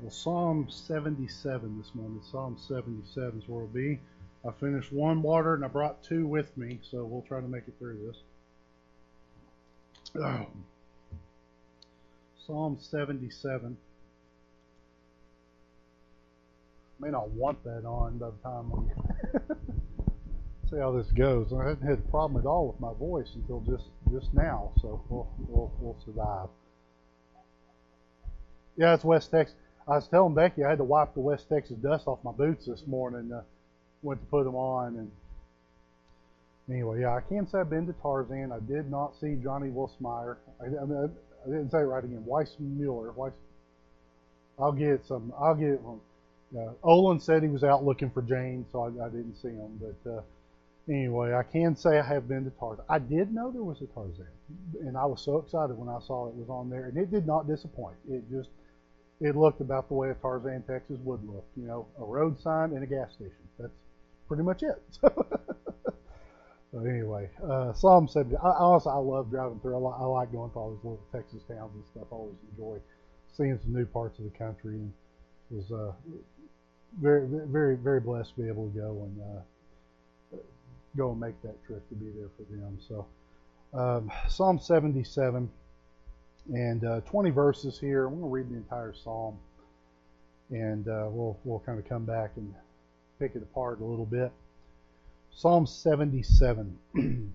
well, Psalm 77 this morning. Psalm 77 is where we'll be. I finished one water and I brought two with me, so we'll try to make it through this. Oh. Psalm 77. May not want that on by the time we see how this goes. I haven't had a problem at all with my voice until just just now, so we'll we'll, we'll survive. Yeah, it's West Texas. I was telling Becky I had to wipe the West Texas dust off my boots this morning. Uh, went to put them on, and anyway, yeah, I can say I've been to Tarzan. I did not see Johnny Wilsmeyer. I, I, mean, I didn't say it right again. Weissmuller. Weiss. I'll get some. I'll get one. Uh, Olin said he was out looking for Jane, so I, I didn't see him. But uh, anyway, I can say I have been to Tarzan. I did know there was a Tarzan, and I was so excited when I saw it was on there, and it did not disappoint. It just it looked about the way a Tarzan, Texas would look. You know, a road sign and a gas station. That's pretty much it. so anyway, uh, Psalm 70. I, honestly, I love driving through. I, li- I like going to all these little Texas towns and stuff. I always enjoy seeing some new parts of the country, and was uh, very, very, very blessed to be able to go and uh, go and make that trip to be there for them. So um, Psalm 77 and uh, 20 verses here. I'm going to read the entire psalm, and uh, we'll we'll kind of come back and pick it apart a little bit. Psalm 77.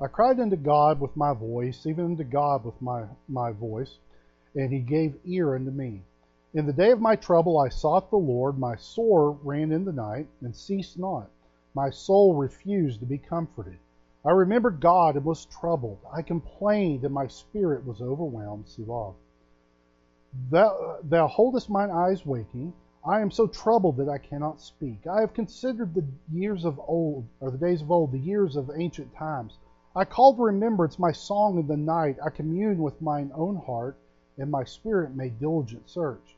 I cried unto God with my voice, even unto God with my, my voice, and he gave ear unto me. In the day of my trouble I sought the Lord, my sore ran in the night, and ceased not. My soul refused to be comforted. I remembered God and was troubled. I complained, and my spirit was overwhelmed. Selah. Thou, thou holdest mine eyes waking. I am so troubled that I cannot speak. I have considered the years of old, or the days of old, the years of ancient times. I call to remembrance my song in the night. I commune with mine own heart, and my spirit made diligent search.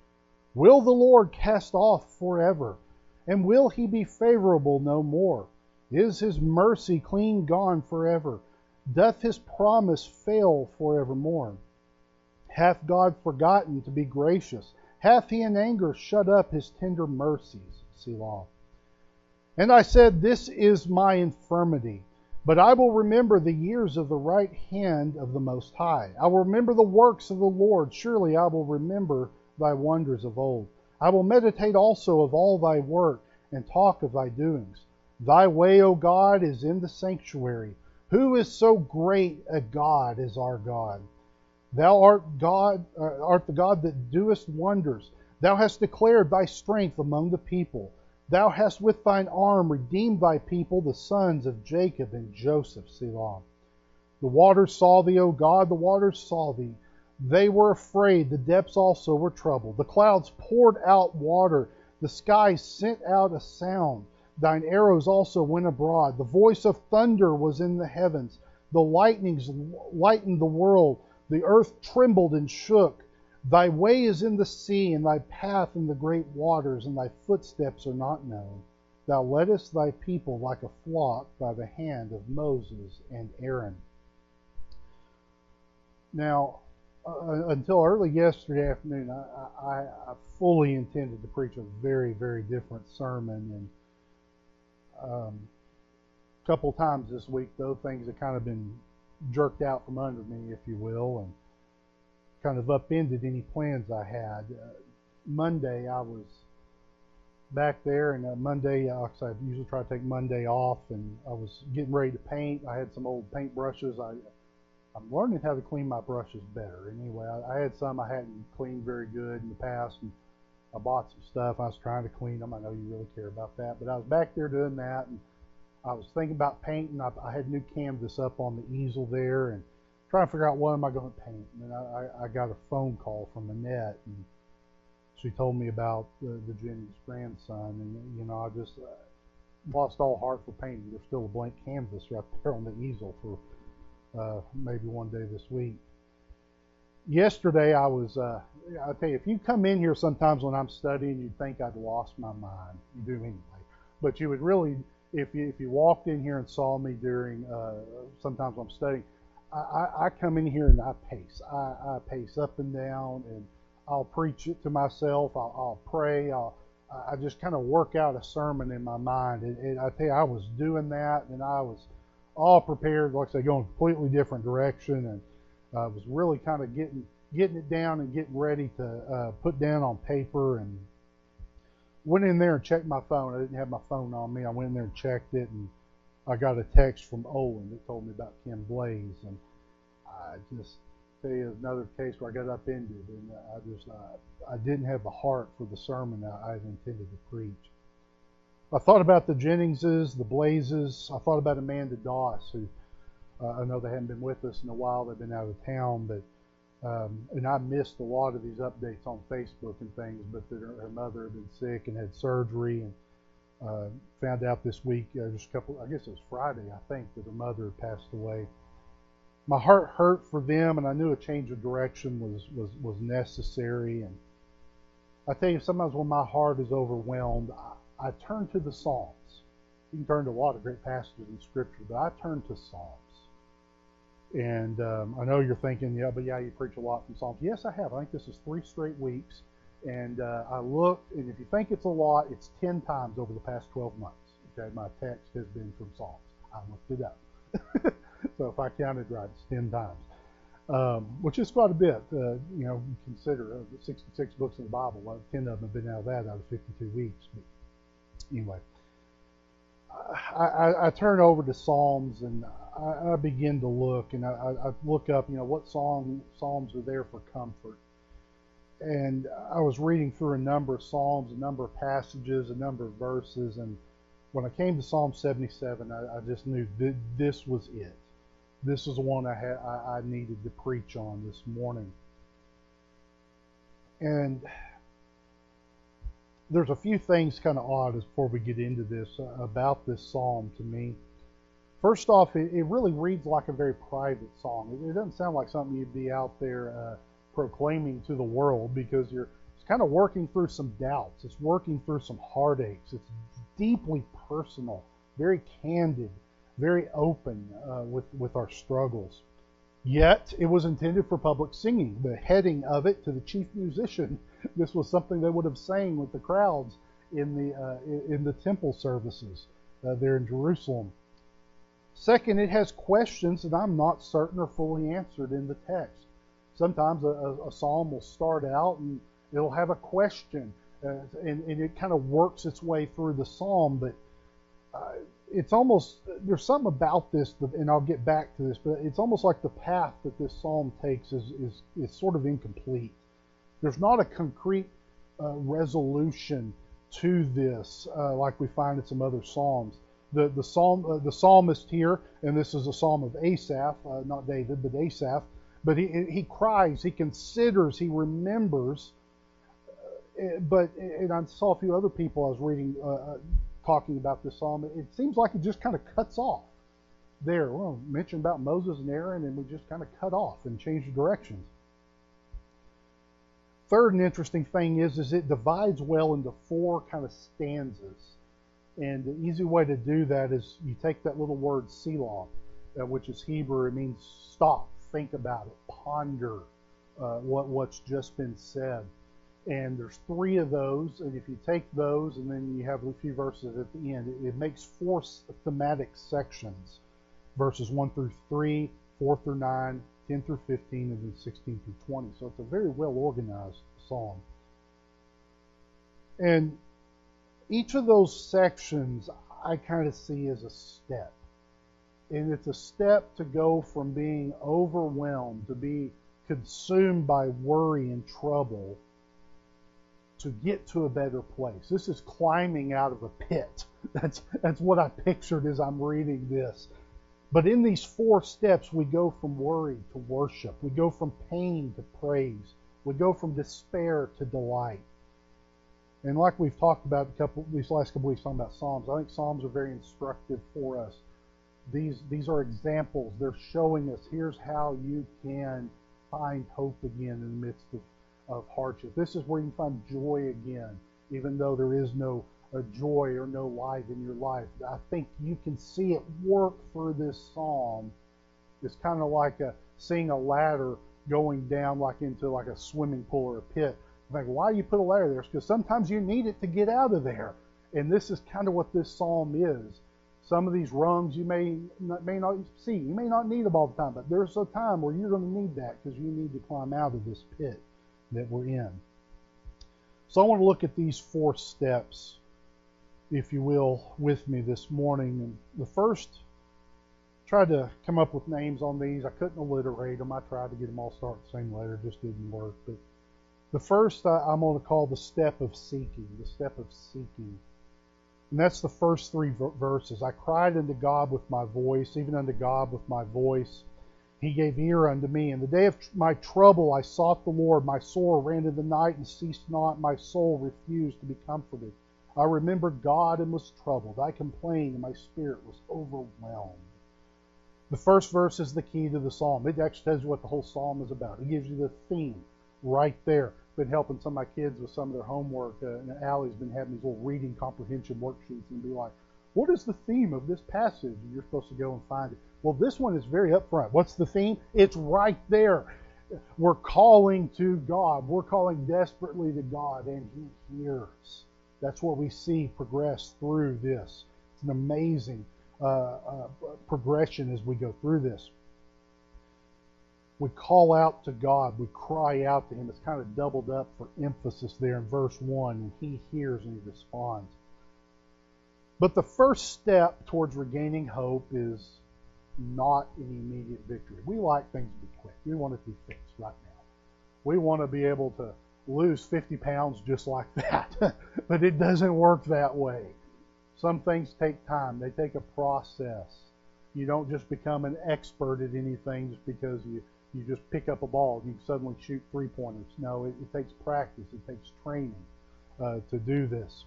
Will the Lord cast off forever? And will he be favorable no more? Is his mercy clean gone forever? Doth his promise fail forevermore? Hath God forgotten to be gracious? Hath he in anger shut up his tender mercies? Selah. And I said, This is my infirmity. But I will remember the years of the right hand of the Most High. I will remember the works of the Lord. Surely I will remember thy wonders of old. I will meditate also of all thy work and talk of thy doings. Thy way, O God, is in the sanctuary. Who is so great a God as our God? Thou art God, uh, art the God that doest wonders. Thou hast declared thy strength among the people. Thou hast with thine arm redeemed thy people, the sons of Jacob and Joseph. Selah. The waters saw thee, O God, the waters saw thee. They were afraid, the depths also were troubled. The clouds poured out water, the skies sent out a sound. Thine arrows also went abroad. The voice of thunder was in the heavens. The lightnings lightened the world. The earth trembled and shook. Thy way is in the sea, and thy path in the great waters, and thy footsteps are not known. Thou leddest thy people like a flock by the hand of Moses and Aaron. Now, uh, until early yesterday afternoon, I, I, I, fully intended to preach a very, very different sermon. And um, couple times this week, though, things have kind of been jerked out from under me, if you will, and kind of upended any plans I had. Uh, Monday, I was back there, and uh, Monday, uh, I usually try to take Monday off, and I was getting ready to paint. I had some old paint brushes. I I'm learning how to clean my brushes better. Anyway, I, I had some I hadn't cleaned very good in the past, and I bought some stuff. I was trying to clean them. I know you really care about that, but I was back there doing that, and I was thinking about painting. I, I had new canvas up on the easel there, and trying to figure out what am I going to paint. And I, I got a phone call from Annette, and she told me about the, the Jennings grandson, and you know I just uh, lost all heart for painting. There's still a blank canvas right there on the easel for uh, maybe one day this week. Yesterday, I was, uh, I tell you, if you come in here sometimes when I'm studying, you'd think I'd lost my mind. You do anyway. But you would really, if you, if you walked in here and saw me during, uh, sometimes when I'm studying, I, I, come in here and I pace. I, I pace up and down, and I'll preach it to myself. I'll, I'll pray. I'll, I just kind of work out a sermon in my mind. And, and I tell you, I was doing that, and I was all prepared, like I say, going a completely different direction, and I uh, was really kind of getting getting it down and getting ready to uh, put down on paper. And went in there and checked my phone. I didn't have my phone on me. I went in there and checked it, and I got a text from Owen that told me about Ken Blaze, and I just tell you another case where I got upended, and I just I, I didn't have the heart for the sermon I had intended to preach. I thought about the Jenningses, the Blazes. I thought about Amanda Doss, who uh, I know they haven't been with us in a while. They've been out of town, but um, and I missed a lot of these updates on Facebook and things. But that her, her mother had been sick and had surgery, and uh, found out this week, uh, just a couple, I guess it was Friday, I think, that her mother had passed away my heart hurt for them, and I knew a change of direction was was was necessary. And I tell you, sometimes when my heart is overwhelmed, I, I turn to the Psalms. You can turn to a lot of great passages in Scripture, but I turn to Psalms. And um, I know you're thinking, yeah, but yeah, you preach a lot from Psalms. Yes, I have. I think this is three straight weeks. And uh, I looked, and if you think it's a lot, it's 10 times over the past 12 months. Okay, my text has been from Psalms. I looked it up. So if I counted right, it's 10 times, um, which is quite a bit. Uh, you know, consider uh, the 66 books in the Bible. Well, 10 of them have been out of that out of 52 weeks. But anyway, I, I, I turn over to Psalms and I, I begin to look and I, I look up, you know, what song, Psalms are there for comfort. And I was reading through a number of Psalms, a number of passages, a number of verses, and when I came to Psalm 77, I, I just knew th- this was it this is the one I, had, I, I needed to preach on this morning. And there's a few things kind of odd as before we get into this uh, about this psalm to me. First off, it, it, really reads like a very private song. It, it doesn't sound like something you'd be out there uh, proclaiming to the world because you're it's kind of working through some doubts. It's working through some heartaches. It's deeply personal, very candid very open uh, with, with our struggles. Yet, it was intended for public singing. The heading of it to the chief musician, this was something they would have sang with the crowds in the, uh, in the temple services uh, there in Jerusalem. Second, it has questions that I'm not certain are fully answered in the text. Sometimes a, a psalm will start out and it'll have a question, uh, and, and, it kind of works its way through the psalm, but uh, it's almost there's something about this, and I'll get back to this, but it's almost like the path that this psalm takes is is, is sort of incomplete. There's not a concrete uh, resolution to this uh, like we find in some other psalms. The the psalm uh, the psalmist here, and this is a psalm of Asaph, uh, not David, but Asaph. But he he cries, he considers, he remembers. Uh, but and I saw a few other people I was reading uh, talking about this psalm, it seems like it just kind of cuts off there. Well, mention about Moses and Aaron, and we just kind of cut off and change the directions. Third and interesting thing is, is it divides well into four kind of stanzas. And the easy way to do that is you take that little word Selah, uh, which is Hebrew. It means stop, think about it, ponder uh, what, what's just been said. And there's three of those and if you take those and then you have a few verses at the end it, it, makes four thematic sections. Verses 1 through 3 4 through 9 10 through 15 and then 16 through 20 so it's a very well organized psalm. And each of those sections i kind of see as a step and it's a step to go from being overwhelmed to be consumed by worry and trouble to get to a better place. This is climbing out of a pit. That's that's what I pictured as I'm reading this. But in these four steps, we go from worry to worship. We go from pain to praise. We go from despair to delight. And like we've talked about a couple these last couple weeks talking about Psalms, I think Psalms are very instructive for us. These these are examples. They're showing us here's how you can find hope again in the midst of of hardship. This is where you find joy again, even though there is no uh, joy or no light in your life. I think you can see it work for this psalm. It's kind of like a, seeing a ladder going down like into like a swimming pool or a pit Why you put a ladder there? because sometimes you need it to get out of there. And this is kind of what this psalm is. Some of these rungs you may not, may not see. You may not need them all the time, but there's a time where you're going to need that because you need to climb out of this pit that we're in. So I want to look at these four steps, if you will, with me this morning. And the first, tried to come up with names on these. I couldn't alliterate them. I tried to get them all start the same letter, just didn't work. But the first I, am going to call the step of seeking. The step of seeking. And that's the first three verses. I cried unto God with my voice, even unto God with my voice. He gave ear unto me. In the day of my trouble I sought the Lord. My soul ran in the night and ceased not. My soul refused to be comforted. I remembered God and was troubled. I complained and my spirit was overwhelmed. The first verse is the key to the psalm. It actually tells you what the whole psalm is about. It gives you the theme right there been helping some of my kids with some of their homework. Uh, and Allie's been having these little reading comprehension worksheets and be like, what is the theme of this passage? And you're supposed to go and find it. Well, this one is very upfront. What's the theme? It's right there. We're calling to God. We're calling desperately to God, and He hears. That's what we see progress through this. It's an amazing uh, uh, progression as we go through this we call out to God, we cry out to Him. It's kind of doubled up for emphasis there in verse 1, and He hears and He responds. But the first step towards regaining hope is not an immediate victory. We like things to be quick. We want it to be fixed right now. We want to be able to lose 50 pounds just like that. but it doesn't work that way. Some things take time, they take a process. You don't just become an expert at anything just because you you just pick up a ball and you suddenly shoot three pointers. No, it, it, takes practice, it takes training uh, to do this.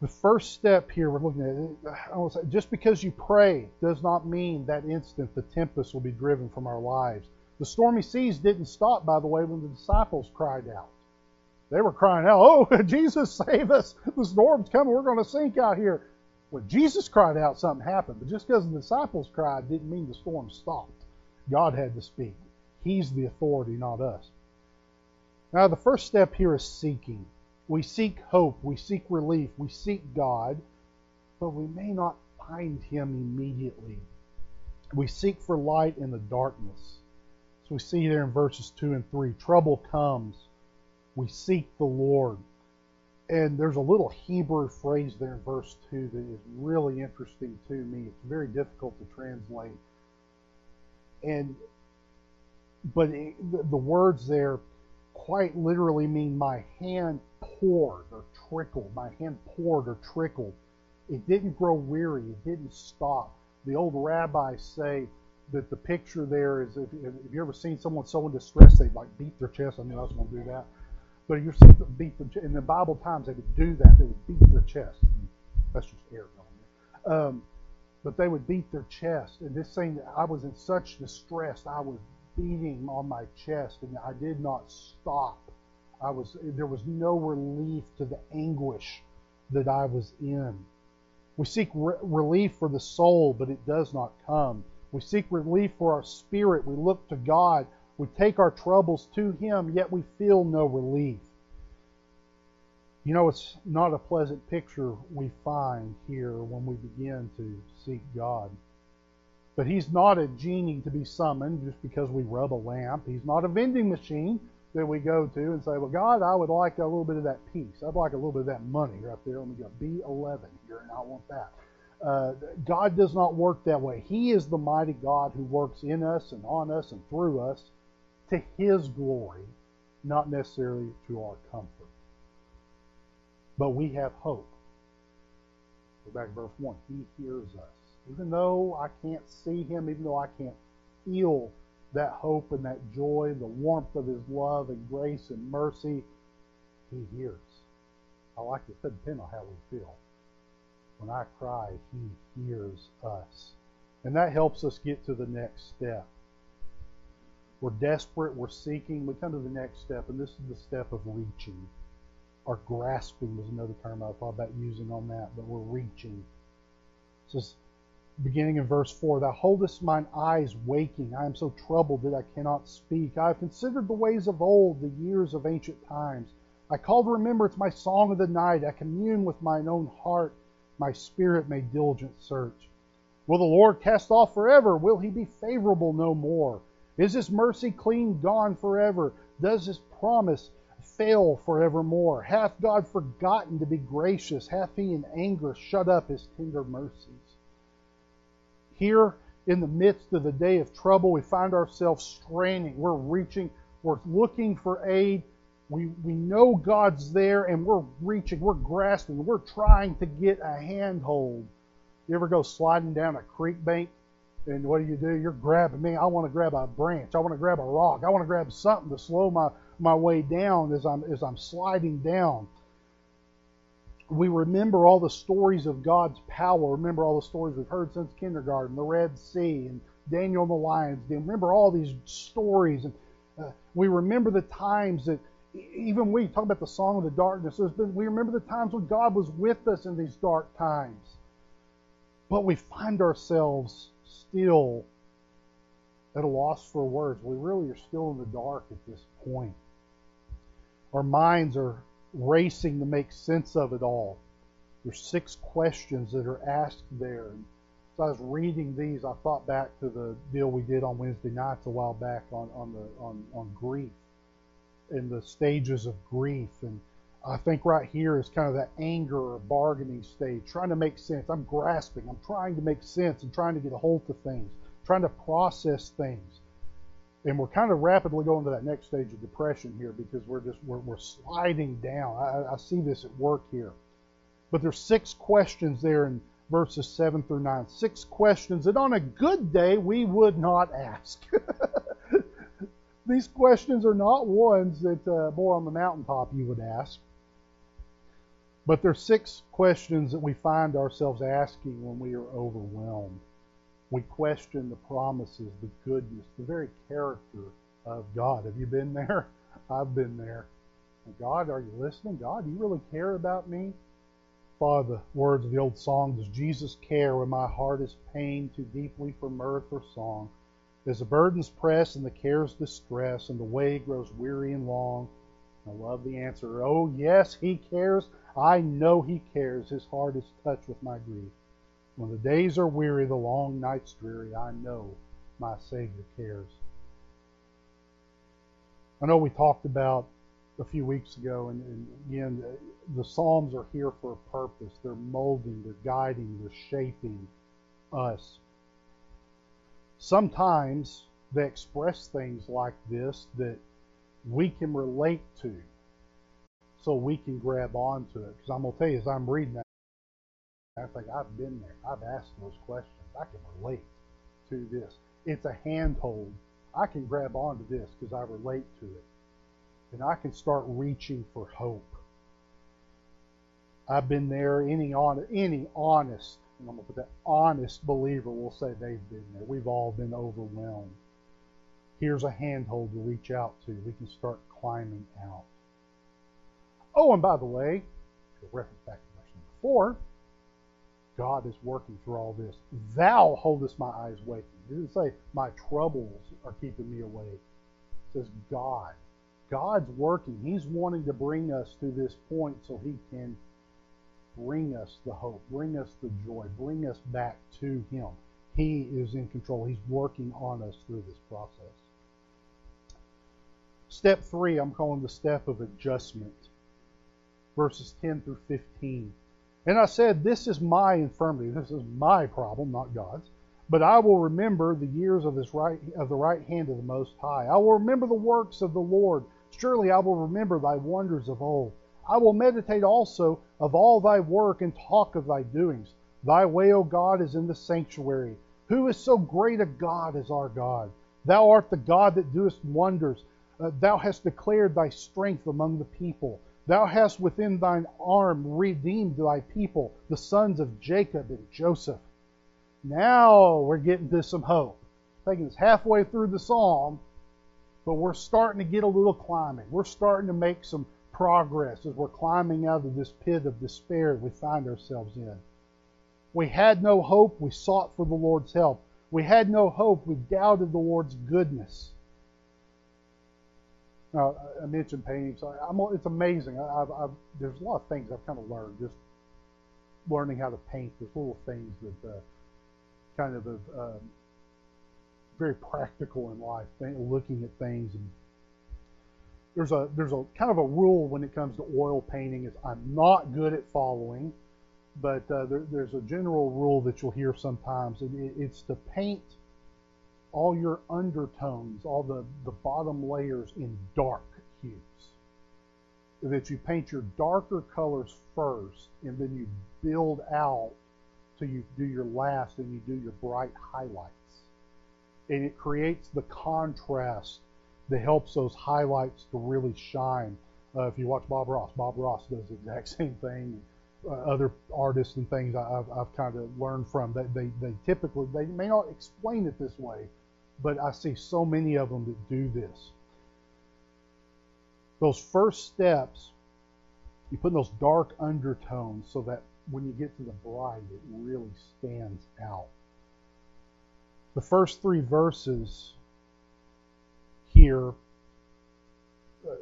The first step here we're looking at, I want to say, just because you pray does not mean that instant the tempest will be driven from our lives. The stormy seas didn't stop, by the way, when the disciples cried out. They were crying out, Oh, Jesus, save us. The storm's coming. We're going to sink out here. When Jesus cried out, something happened. But just because the disciples cried didn't mean the storm stopped. God had to speak. He's the authority, not us. Now, the first step here is seeking. We seek hope, we seek relief, we seek God, but we may not find Him immediately. We seek for light in the darkness. So we see there in verses 2 and 3 trouble comes. We seek the Lord. And there's a little Hebrew phrase there in verse 2 that is really interesting to me. It's very difficult to translate and but it, the, words there quite literally mean my hand poured or trickled. My hand poured or trickled. It didn't grow weary. It didn't stop. The old rabbis say that the picture there is if, if you ever seen someone so in distress they like beat their chest. I knew I was going to do that. But you're seeing them beat their in the Bible times they would do that. They would beat their chest. That's just there. Um, but they would beat their chest. And this thing, I was in such distress, I was beating on my chest, and I did not stop. I was there was no relief to the anguish that I was in. We seek re- relief for the soul, but it does not come. We seek relief for our spirit. We look to God. We take our troubles to Him, yet we feel no relief. You know, it's not a pleasant picture we find here when we begin to seek God. But He's not a genie to be summoned just because we rub a lamp. He's not a vending machine that we go to and say, Well, God, I would like a little bit of that peace. I'd like a little bit of that money right there. Let me go B11 here, and I want that. Uh, God does not work that way. He is the mighty God who works in us and on us and through us to His glory, not necessarily to our comfort. But we have hope. Go back to verse 1. He hears us. Even though I can't see him, even though I can't feel that hope and that joy, the warmth of his love and grace and mercy, he hears. I like to put pin on how we feel. When I cry, he hears us. And that helps us get to the next step. We're desperate, we're seeking, we come to the next step, and this is the step of reaching or grasping was another term I thought about using on that, but we're reaching. It says, beginning in verse 4 Thou holdest mine eyes waking. I am so troubled that I cannot speak. I have considered the ways of old, the years of ancient times. I call to remembrance my song of the night. I commune with mine own heart. My spirit made diligent search. Will the Lord cast off forever? Will he be favorable no more? Is his mercy clean gone forever? Does his promise fail forevermore? Hath God forgotten to be gracious? Hath he in anger shut up his tender mercies? Here in the midst of the day of trouble, we find ourselves straining. We're reaching, we're looking for aid. We, we know God's there and we're reaching, we're grasping, we're trying to get a handhold. You ever go sliding down a creek bank and what do you do? You're grabbing me. I want to grab a branch. I want to grab a rock. I want to grab something to slow my, my way down as I'm as I'm sliding down. We remember all the stories of God's power. Remember all the stories we've heard since kindergarten, the Red Sea and Daniel and the lions. Remember all these stories, and uh, we remember the times that even we talk about the song of the darkness. There's been we remember the times when God was with us in these dark times, but we find ourselves still at a loss for words. We really are still in the dark at this point. Our minds are racing to make sense of it all. There's six questions that are asked there. And as I was reading these, I thought back to the deal we did on Wednesday nights a while back on, on the on, on grief and the stages of grief. And I think right here is kind of that anger or bargaining stage, trying to make sense. I'm grasping, I'm trying to make sense and trying to get a hold of things, trying to process things. And we're kind of rapidly going to that next stage of depression here because we're just we're, we're sliding down. I, I see this at work here. But there's six questions there in verses seven through nine. Six questions that on a good day we would not ask. These questions are not ones that, uh, boy, on the mountaintop you would ask. But there's six questions that we find ourselves asking when we are overwhelmed. We question the promises, the goodness, the very character of God. Have you been there? I've been there. God, are you listening? God, do you really care about me? Father, the words of the old song, Does Jesus care when my heart is pained too deeply for mirth or song? As the burdens press and the cares distress and the way grows weary and long? I love the answer. Oh, yes, He cares. I know He cares. His heart is touched with my grief. When the days are weary, the long nights dreary, I know my Savior cares. I know we talked about a few weeks ago, and, and again, the Psalms are here for a purpose. They're molding, they're guiding, they're shaping us. Sometimes they express things like this that we can relate to so we can grab onto it. Because I'm going to tell you, as I'm reading I think I've been there. I've asked those questions. I can relate to this. It's a handhold. I can grab onto this because I relate to it. And I can start reaching for hope. I've been there. Any any honest, and I'm gonna put that honest believer will say they've been there. We've all been overwhelmed. Here's a handhold to reach out to. We can start climbing out. Oh, and by the way, to reference back to verse number four, God is working through all this. Thou holdest my eyes waking. It doesn't say my troubles are keeping me awake. It says God. God's working. He's wanting to bring us to this point so he can bring us the hope, bring us the joy, bring us back to him. He is in control. He's working on us through this process. Step three, I'm calling the step of adjustment verses 10 through 15. And I said, This is my infirmity. This is my problem, not God's. But I will remember the years of, his right, of the right hand of the Most High. I will remember the works of the Lord. Surely I will remember thy wonders of old. I will meditate also of all thy work and talk of thy doings. Thy way, O God, is in the sanctuary. Who is so great a God as our God? Thou art the God that doest wonders. Uh, thou hast declared thy strength among the people. Thou hast within thine arm redeemed thy people, the sons of Jacob and Joseph. Now we're getting to some hope. I think it's halfway through the psalm, but we're starting to get a little climbing. We're starting to make some progress as we're climbing out of this pit of despair we find ourselves in. We had no hope. We sought for the Lord's help. We had no hope. We doubted the Lord's goodness. Now, I mentioned painting, so I'm, it's amazing. I've, I've, there's a lot of things I've kind of learned just learning how to paint. There's little things that uh, kind of uh, very practical in life, looking at things. And there's a there's a kind of a rule when it comes to oil painting is I'm not good at following, but uh, there, there's a general rule that you'll hear sometimes, and it, it's to paint all your undertones, all the, the bottom layers in dark hues. That you paint your darker colors first, and then you build out till you do your last and you do your bright highlights. And it creates the contrast that helps those highlights to really shine. Uh, if you watch Bob Ross, Bob Ross does the exact same thing. Uh, other artists and things I've, I've kind of learned from. They, they, they typically, they may not explain it this way, but I see so many of them that do this. Those first steps, you put in those dark undertones so that when you get to the bride, it really stands out. The first three verses here uh,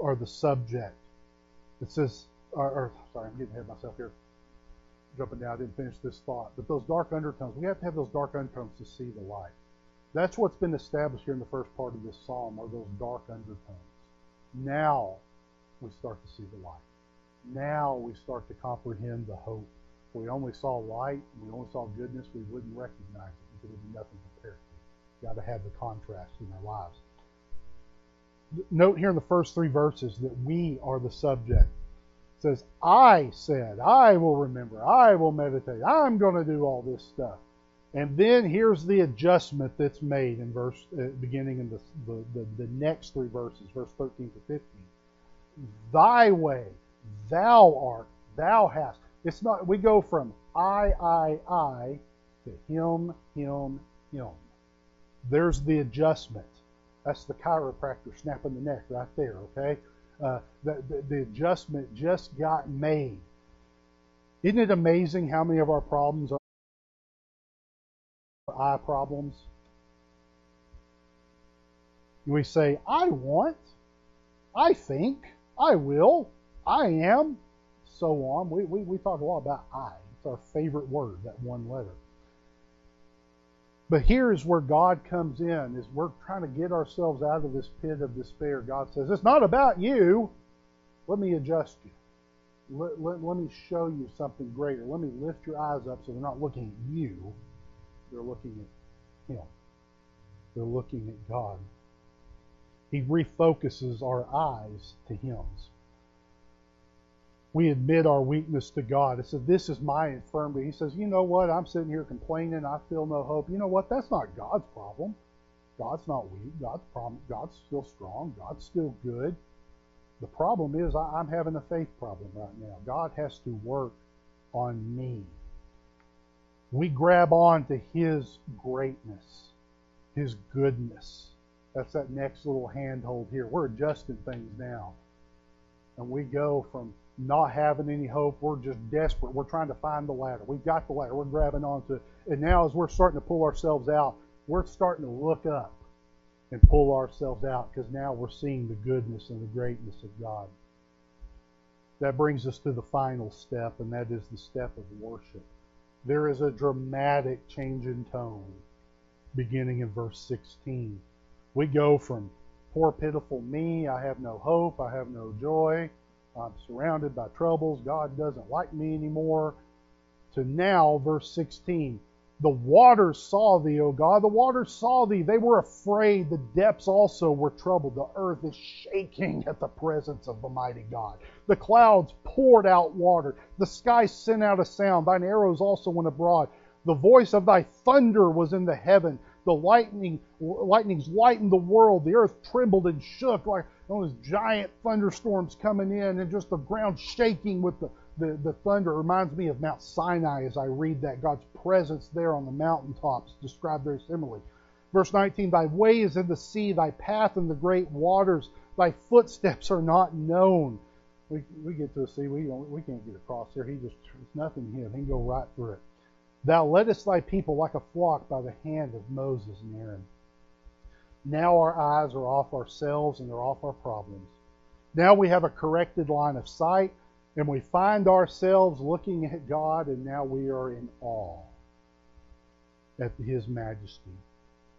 are the subject. It says, or, or, sorry, I'm getting ahead of myself here. Jumping down, I didn't finish this thought. But those dark undertones, we have to have those dark undertones to see the light. That's what's been established here in the first part of this psalm are those dark undertones. Now we start to see the light. Now we start to comprehend the hope. If we only saw light, we only saw goodness, we wouldn't recognize it because would be nothing compared to it. Got to have the contrast in our lives. Note here in the first three verses that we are the subject. It says, I said, I will remember, I will meditate, I'm going to do all this stuff. And then here's the adjustment that's made in verse uh, beginning in the, the, the, next three verses, verse 13 to 15. Thy way, thou art, thou hast. It's not we go from I, I, I to him, him, him. There's the adjustment. That's the chiropractor snapping the neck right there, okay? Uh, the, the, the adjustment just got made. Isn't it amazing how many of our problems are? Eye problems. We say, I want, I think, I will, I am, so on. We, we, we talk a lot about I. It's our favorite word, that one letter. But here is where God comes in, is we're trying to get ourselves out of this pit of despair. God says, It's not about you. Let me adjust you. Let, let, let me show you something greater. Let me lift your eyes up so they're not looking at you they're looking at Him. They're looking at God. He refocuses our eyes to Him. We admit our weakness to God. It says, This is my infirmity. He says, You know what? I'm sitting here complaining. I feel no hope. You know what? That's not God's problem. God's not weak. God's problem. God's still strong. God's still good. The problem is I'm having a faith problem right now. God has to work on me we grab on to His greatness, His goodness. That's that next little handhold here. We're adjusting things now. And we go from not having any hope, we're just desperate. We're trying to find the ladder. We've got the ladder. We're grabbing onto it. And now, as we're starting to pull ourselves out, we're starting to look up and pull ourselves out because now we're seeing the goodness and the greatness of God. That brings us to the final step, and that is the step of worship there is a dramatic change in tone beginning in verse 16. We go from poor, pitiful me, I have no hope, I have no joy, I'm surrounded by troubles, God doesn't like me anymore, to now, verse 16. The waters saw thee, O God. The waters saw thee. They were afraid. The depths also were troubled. The earth is shaking at the presence of the mighty God. The clouds poured out water. The sky sent out a sound. Thine arrows also went abroad. The voice of thy thunder was in the heaven. The lightning, lightnings lightened the world. The earth trembled and shook like those giant thunderstorms coming in, and just the ground shaking with the the, the thunder reminds me of Mount Sinai as I read that. God's presence there on the mountaintops, described very similarly. Verse 19 Thy way is in the sea, thy path in the great waters, thy footsteps are not known. we we get to a sea we we can't get across there. He just it's nothing here. He can go right through it. Thou leddest thy people like a flock by the hand of Moses and Aaron. Now our eyes are off ourselves and they're off our problems. Now we have a corrected line of sight and we find ourselves looking at God and now we are in awe at His majesty.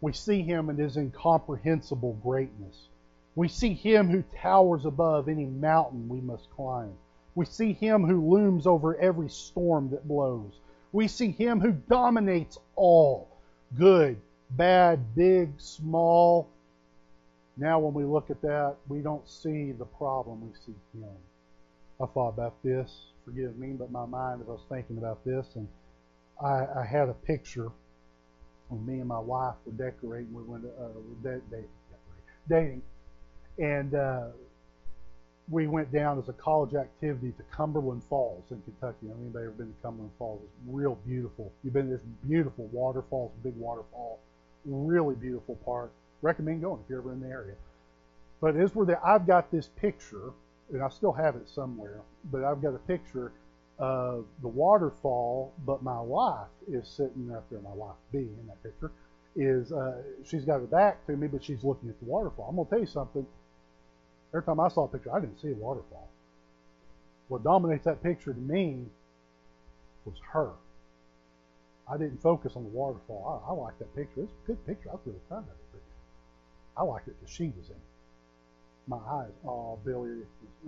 We see Him in His incomprehensible greatness. We see Him who towers above any mountain we must climb. We see Him who looms over every storm that blows. We see Him who dominates all good, bad, big, small. Now, when we look at that, we don't see the problem, we see Him. I thought about this, forgive me, but my mind as I was thinking about this, and I, I had a picture when me and my wife were decorating. We went uh, de- de- dating, and uh, we went down as a college activity to Cumberland Falls in Kentucky. I anybody ever been to Cumberland Falls? It's real beautiful. You've been to this beautiful waterfall, big waterfall, really beautiful park. Recommend going if you're ever in the area. But as we're there, I've got this picture, and I still have it somewhere. But I've got a picture of the waterfall, but my wife is sitting up there. My wife B in that picture is uh, she's got her back to me, but she's looking at the waterfall. I'm gonna tell you something. Every time I saw a picture, I didn't see a waterfall. What dominates that picture to me was her. I didn't focus on the waterfall. I, I like that picture. It's a good picture. I was really proud of it. I liked it because she was in it. My eyes, oh, Billy.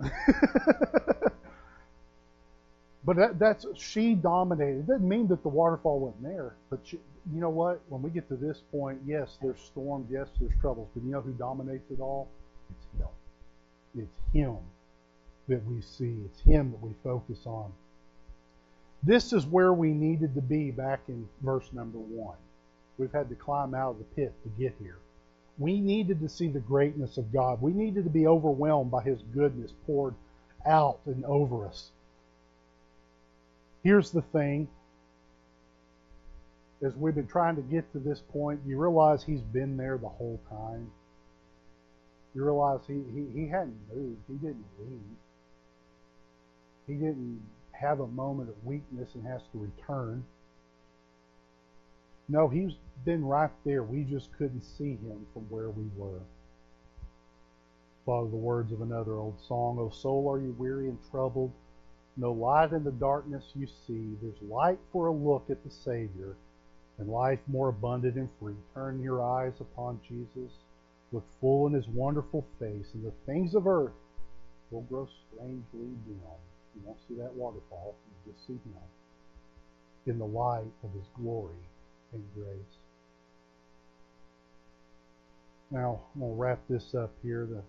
but that, that's she dominated. It doesn't mean that the waterfall wasn't there, but she, you know what? When we get to this point, yes, there's storms, yes, there's troubles, but you know who dominates it all? It's Him. It's Him that we see. It's Him that we focus on. This is where we needed to be back in verse number one. We've had to climb out of the pit to get here. We needed to see the greatness of God. We needed to be overwhelmed by His goodness poured out and over us. Here's the thing as we've been trying to get to this point, you realize He's been there the whole time. You realize He, he, he hadn't moved, He didn't leave. He didn't have a moment of weakness and has to return. No, he's been right there. We just couldn't see him from where we were. Follow the words of another old song. O soul, are you weary and troubled? No light in the darkness you see. There's light for a look at the Savior and life more abundant and free. Turn your eyes upon Jesus. Look full in his wonderful face, and the things of earth will grow strangely dim. You won't see that waterfall. You just see him in the light of his glory and grace. Now, I'm going to wrap this up here. The,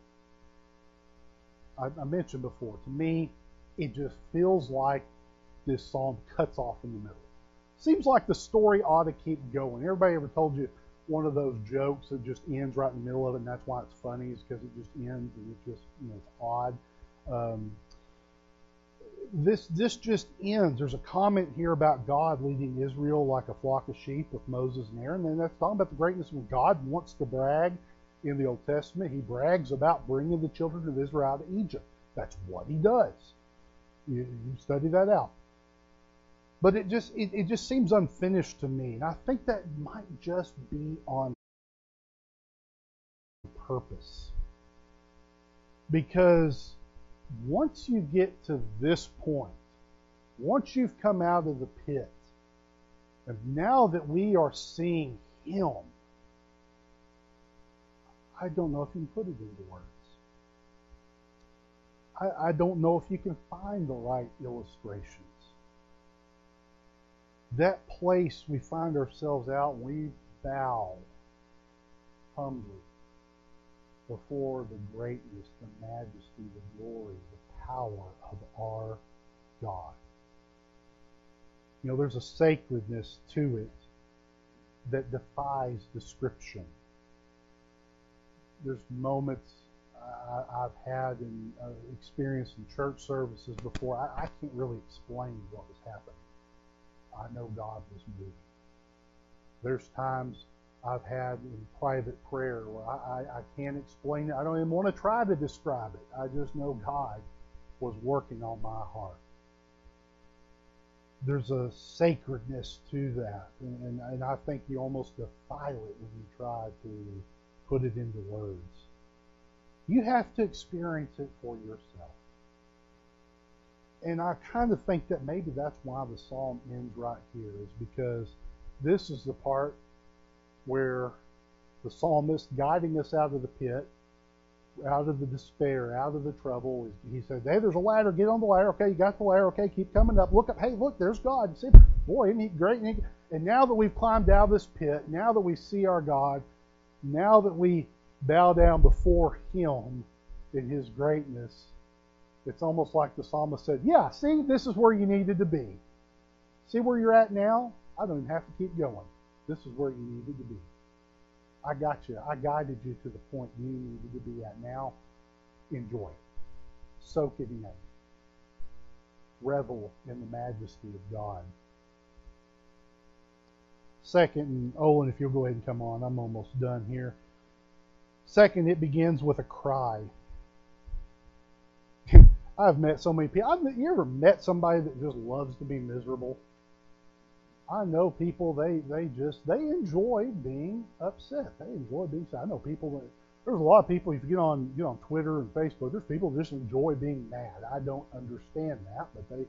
I, I mentioned before, to me, it just feels like this psalm cuts off in the middle. Seems like the story ought to keep going. Everybody ever told you one of those jokes that just ends right in the middle of it, and that's why it's funny, is because it just ends and it just, you know, it's odd. Um, this this just ends. There's a comment here about God leading Israel like a flock of sheep with Moses and Aaron, and that's talking about the greatness when God wants to brag in the Old Testament. He brags about bringing the children of Israel out of Egypt. That's what he does. You, you study that out. But it just it, it just seems unfinished to me, and I think that might just be on purpose because once you get to this point, once you've come out of the pit, and now that we are seeing Him, I don't know if you can put it into words. I, I don't know if you can find the right illustrations. That place we find ourselves out, we bow humbly before the greatness, the majesty, the glory, the power of our God. You know, there's a sacredness to it that defies description. There's moments I've had and uh, experienced in church services before. I, I can't really explain what was happening. I know God was moving. There's times I've had in private prayer where I, I, I can't explain it. I don't even want to try to describe it. I just know God was working on my heart. There's a sacredness to that, and, and, and I think you almost defile it when you try to put it into words. You have to experience it for yourself. And I kind of think that maybe that's why the psalm ends right here, is because this is the part where the psalmist guiding us out of the pit out of the despair, out of the trouble. He said, Hey, there's a ladder. Get on the ladder. Okay, you got the ladder. Okay, keep coming up. Look up. Hey, look, there's God. See, boy, isn't he great? And now that we've climbed out of this pit, now that we see our God, now that we bow down before Him in His greatness, it's almost like the psalmist said, Yeah, see, this is where you needed to be. See where you're at now? I don't even have to keep going. This is where you needed to be. I got you. I guided you to the point you needed to be at. Now, enjoy it. Soak it in. Revel in the majesty of God. Second, and Olin, if you'll go ahead and come on, I'm almost done here. Second, it begins with a cry. I've met so many people. I've, you ever met somebody that just loves to be miserable? I know people they they just they enjoy being upset. They enjoy being sad. I know people that there's a lot of people if you get on get on Twitter and Facebook, there's people that just enjoy being mad. I don't understand that, but they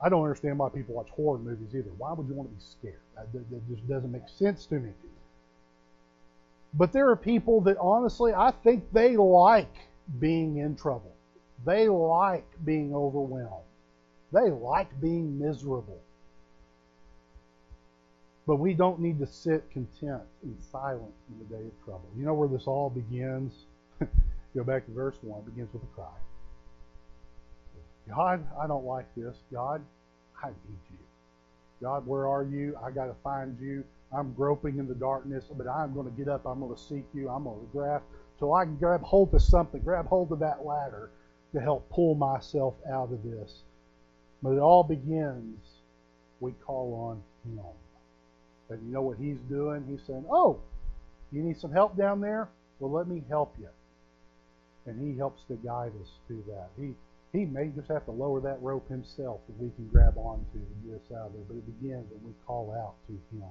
I don't understand why people watch horror movies either. Why would you want to be scared? That, that, that just doesn't make sense to me. But there are people that honestly I think they like being in trouble. They like being overwhelmed. They like being miserable. But we don't need to sit content and silent in the day of trouble. You know where this all begins? Go back to verse 1. It begins with a cry. God, I don't like this. God, I need you. God, where are you? I got to find you. I'm groping in the darkness, but I'm going to get up. I'm going to seek you. I'm going to grab so I can grab hold of something, grab hold of that ladder to help pull myself out of this. But it all begins, we call on Him. You know what he's doing? He's saying, Oh, you need some help down there? Well, let me help you. And he helps to guide us through that. He he may just have to lower that rope himself that we can grab onto to get us out of there. But it begins when we call out to him.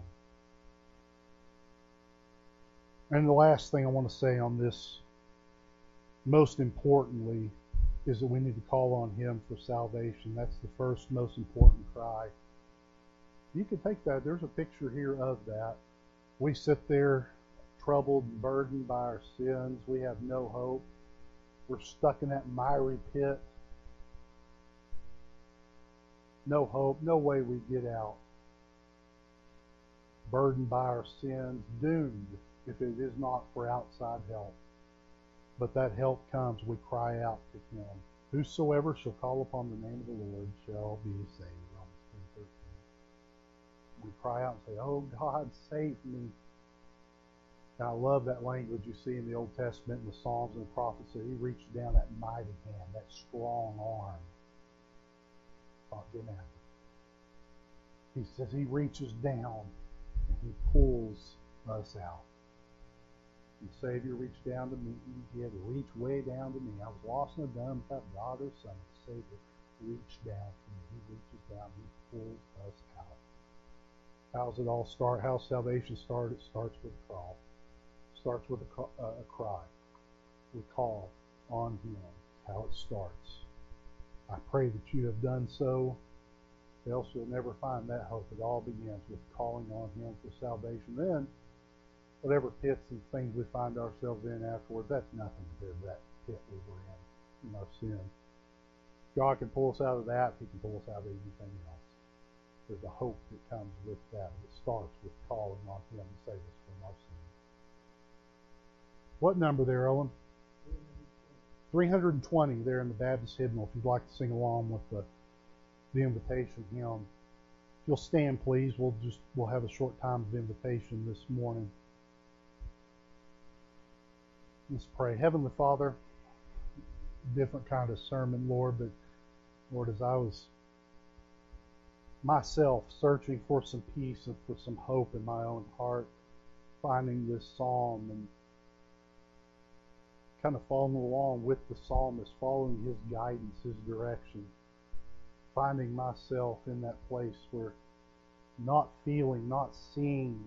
And the last thing I want to say on this, most importantly, is that we need to call on him for salvation. That's the first most important cry you can take that. There's a picture here of that. We sit there troubled and burdened by our sins. We have no hope. We're stuck in that miry pit. No hope, no way we get out. Burdened by our sins, doomed if it is not for outside help. But that help comes, we cry out to Him. Whosoever shall call upon the name of the Lord shall be saved we cry out and say, Oh God, save me. And I love that language you see in the Old Testament and the Psalms and the prophets that he reached down that mighty hand, that strong arm. Thought Jim He says he reaches down and he pulls us out. And the Savior reached down to me. He had to reach way down to me. I was lost in a dumb without God or Son. The Savior reached down to me. He reaches down. He pulls us out. How's it all start? How salvation start? It starts with a call. Starts with a, uh, a cry. We call on Him. How it starts. I pray that you have done so. Else you'll never find that hope. It all begins with calling on Him for salvation. Then, whatever pits and things we find ourselves in afterward, that's nothing compared to that pit we were in in our sin. God can pull us out of that. He can pull us out of anything else a hope that comes with that. It starts with calling on Him to save us from our. What number there, Owen? 320 there in the Baptist hymnal. If you'd like to sing along with the the invitation hymn, if you'll stand, please. We'll just we'll have a short time of invitation this morning. Let's pray. Heavenly Father, different kind of sermon, Lord, but Lord, as I was myself searching for some peace and for some hope in my own heart, finding this psalm and kind of following along with the psalmist, following his guidance, his direction, finding myself in that place where not feeling, not seeing,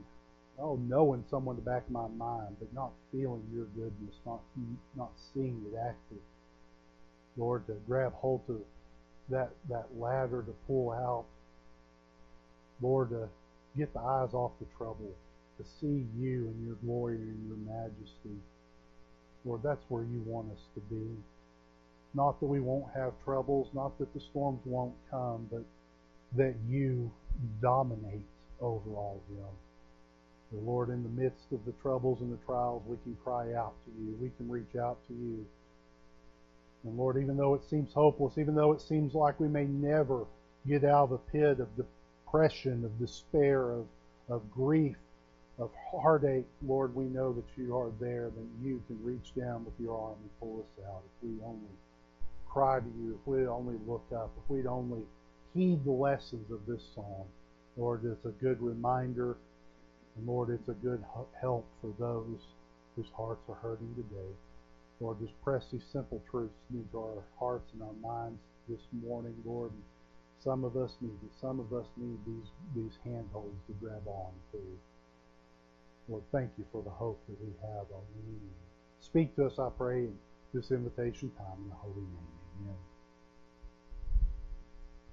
oh, knowing someone to back of my mind, but not feeling your goodness, not not seeing it active. Lord, to grab hold of that that ladder to pull out. Lord, to get the eyes off the trouble, to see you and your glory and your majesty. Lord, that's where you want us to be. Not that we won't have troubles, not that the storms won't come, but that you dominate over all of them. The Lord, in the midst of the troubles and the trials, we can cry out to you. We can reach out to you. And Lord, even though it seems hopeless, even though it seems like we may never get out of the pit of depression, of despair, of, of grief, of heartache, Lord, we know that you are there, that you can reach down with your arm and pull us out if we only cry to you, if we'd only look up, if we'd only heed the lessons of this psalm. Lord, it's a good reminder, and Lord, it's a good help for those whose hearts are hurting today. Lord, just press these simple truths into our hearts and our minds this morning, Lord. Some of us need it. Some of us need these, these handholds to grab on to. Lord, thank you for the hope that we have on you. Speak to us, I pray, in this invitation time in the holy name. Amen.